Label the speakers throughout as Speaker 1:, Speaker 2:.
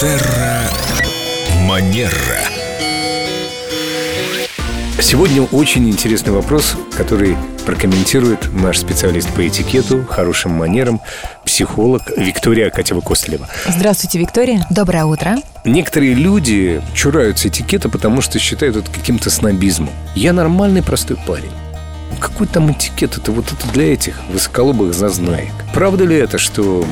Speaker 1: Терра Манера.
Speaker 2: Сегодня очень интересный вопрос, который прокомментирует наш специалист по этикету, хорошим манерам, психолог Виктория Акатьева-Костылева.
Speaker 3: Здравствуйте, Виктория.
Speaker 4: Доброе утро.
Speaker 2: Некоторые люди чураются этикета, потому что считают это каким-то снобизмом. Я нормальный простой парень. Какой там этикет? Это вот это для этих высоколобых зазнаек. Правда ли это, что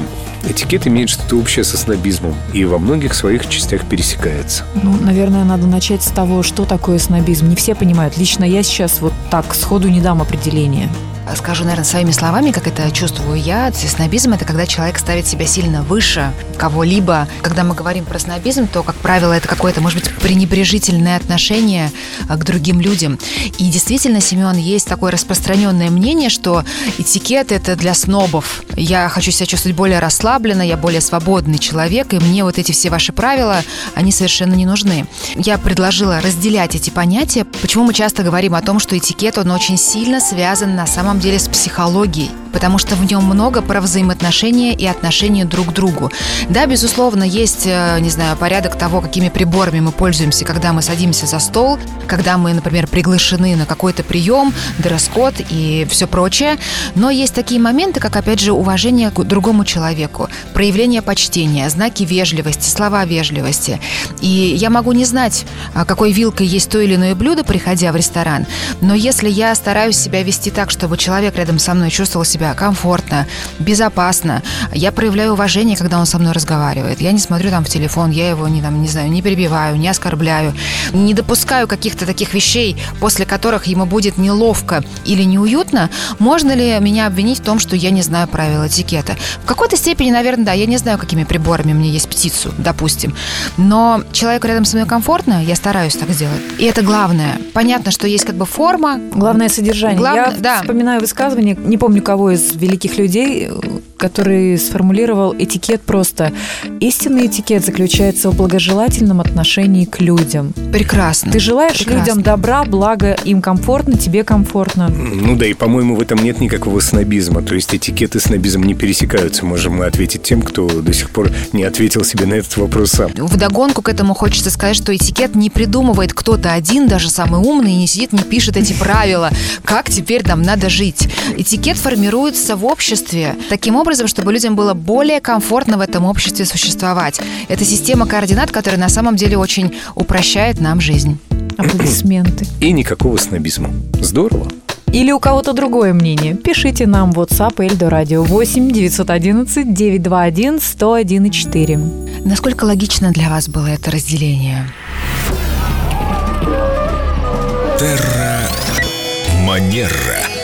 Speaker 2: этикет имеет что-то общее со снобизмом и во многих своих частях пересекается?
Speaker 3: Ну, наверное, надо начать с того, что такое снобизм. Не все понимают. Лично я сейчас вот так сходу не дам определения.
Speaker 4: Скажу, наверное, своими словами, как это чувствую я. Снобизм – это когда человек ставит себя сильно выше кого-либо. Когда мы говорим про снобизм, то, как правило, это какое-то, может быть, пренебрежительное отношение а, к другим людям. И действительно, Семен, есть такое распространенное мнение, что этикет – это для снобов. Я хочу себя чувствовать более расслабленно, я более свободный человек, и мне вот эти все ваши правила, они совершенно не нужны. Я предложила разделять эти понятия. Почему мы часто говорим о том, что этикет, он очень сильно связан на самом деле с психологией потому что в нем много про взаимоотношения и отношения друг к другу. Да, безусловно, есть, э, не знаю, порядок того, какими приборами мы пользуемся, когда мы садимся за стол, когда мы, например, приглашены на какой-то прием, дресс-код и все прочее. Но есть такие моменты, как, опять же, уважение к другому человеку, проявление почтения, знаки вежливости, слова вежливости. И я могу не знать, а, какой вилкой есть то или иное блюдо, приходя в ресторан, но если я стараюсь себя вести так, чтобы человек рядом со мной чувствовал себя себя комфортно, безопасно. Я проявляю уважение, когда он со мной разговаривает. Я не смотрю там в телефон, я его не, там, не знаю, не перебиваю, не оскорбляю. Не допускаю каких-то таких вещей, после которых ему будет неловко или неуютно. Можно ли меня обвинить в том, что я не знаю правил этикета? В какой-то степени, наверное, да. Я не знаю, какими приборами мне есть птицу, допустим. Но человеку рядом со мной комфортно, я стараюсь так сделать. И это главное. Понятно, что есть как бы форма.
Speaker 3: Главное содержание.
Speaker 4: Главное,
Speaker 3: я
Speaker 4: да.
Speaker 3: вспоминаю высказывание, не помню кого из великих людей, который сформулировал этикет просто. Истинный этикет заключается в благожелательном отношении к людям.
Speaker 4: Прекрасно.
Speaker 3: Ты желаешь
Speaker 4: Прекрасно.
Speaker 3: людям добра, благо им комфортно, тебе комфортно.
Speaker 2: Ну да, и, по-моему, в этом нет никакого снобизма. То есть этикет и снобизм не пересекаются. Можем мы ответить тем, кто до сих пор не ответил себе на этот вопрос сам.
Speaker 4: Вдогонку к этому хочется сказать, что этикет не придумывает кто-то один, даже самый умный, и не сидит, не пишет эти правила, как теперь там надо жить. Этикет формируется в обществе таким образом, чтобы людям было более комфортно в этом обществе существовать. Это система координат, которая на самом деле очень упрощает нам жизнь.
Speaker 3: Аплодисменты.
Speaker 2: И никакого снобизма. Здорово.
Speaker 3: Или у кого-то другое мнение? Пишите нам в WhatsApp Эльдо Радио 8 911 921 101 4.
Speaker 4: Насколько логично для вас было это разделение?
Speaker 1: Терра Манера.